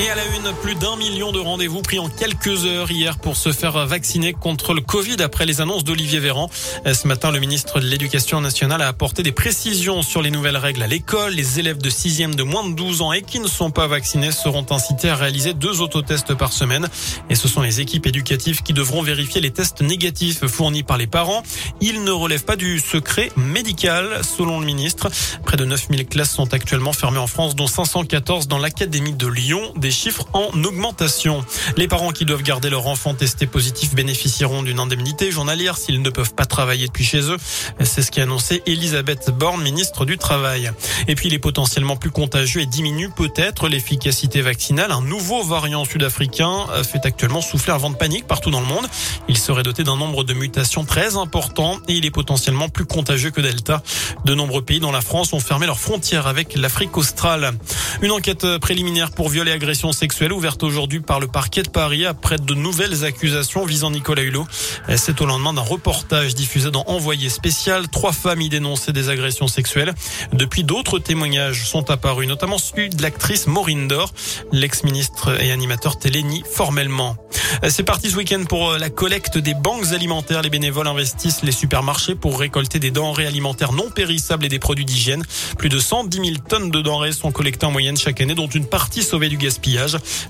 Et à la une, plus d'un million de rendez-vous pris en quelques heures hier pour se faire vacciner contre le Covid après les annonces d'Olivier Véran. Ce matin, le ministre de l'Éducation nationale a apporté des précisions sur les nouvelles règles à l'école. Les élèves de 6e de moins de 12 ans et qui ne sont pas vaccinés seront incités à réaliser deux autotests par semaine. Et ce sont les équipes éducatives qui devront vérifier les tests négatifs fournis par les parents. Ils ne relèvent pas du secret médical, selon le ministre. Près de 9000 classes sont actuellement fermées en France, dont 514 dans l'Académie de Lyon chiffres en augmentation. Les parents qui doivent garder leur enfant testé positif bénéficieront d'une indemnité journalière s'ils ne peuvent pas travailler depuis chez eux. C'est ce qu'a annoncé Elisabeth Borne, ministre du Travail. Et puis il est potentiellement plus contagieux et diminue peut-être l'efficacité vaccinale. Un nouveau variant sud-africain fait actuellement souffler un vent de panique partout dans le monde. Il serait doté d'un nombre de mutations très important et il est potentiellement plus contagieux que Delta. De nombreux pays dont la France ont fermé leurs frontières avec l'Afrique australe. Une enquête préliminaire pour viol et agression sexuelle ouverte aujourd'hui par le parquet de Paris après de nouvelles accusations visant Nicolas Hulot. C'est au lendemain d'un reportage diffusé dans Envoyé spécial. Trois femmes y dénonçaient des agressions sexuelles. Depuis, d'autres témoignages sont apparus, notamment celui de l'actrice Maureen Dor. L'ex-ministre et animateur télé nie formellement. C'est parti ce week-end pour la collecte des banques alimentaires. Les bénévoles investissent les supermarchés pour récolter des denrées alimentaires non périssables et des produits d'hygiène. Plus de 110 000 tonnes de denrées sont collectées en moyenne chaque année, dont une partie sauvée du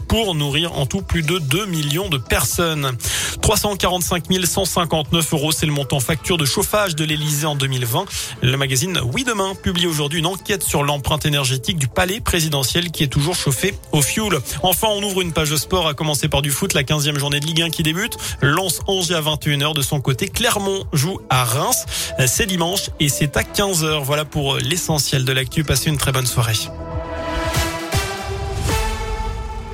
pour nourrir en tout plus de 2 millions de personnes. 345 159 euros, c'est le montant facture de chauffage de l'Elysée en 2020. Le magazine Oui Demain publie aujourd'hui une enquête sur l'empreinte énergétique du palais présidentiel qui est toujours chauffé au fioul. Enfin, on ouvre une page de sport à commencer par du foot, la 15e journée de Ligue 1 qui débute. Lance Angers à 21h de son côté. Clermont joue à Reims. C'est dimanche et c'est à 15h. Voilà pour l'essentiel de l'actu. Passez une très bonne soirée.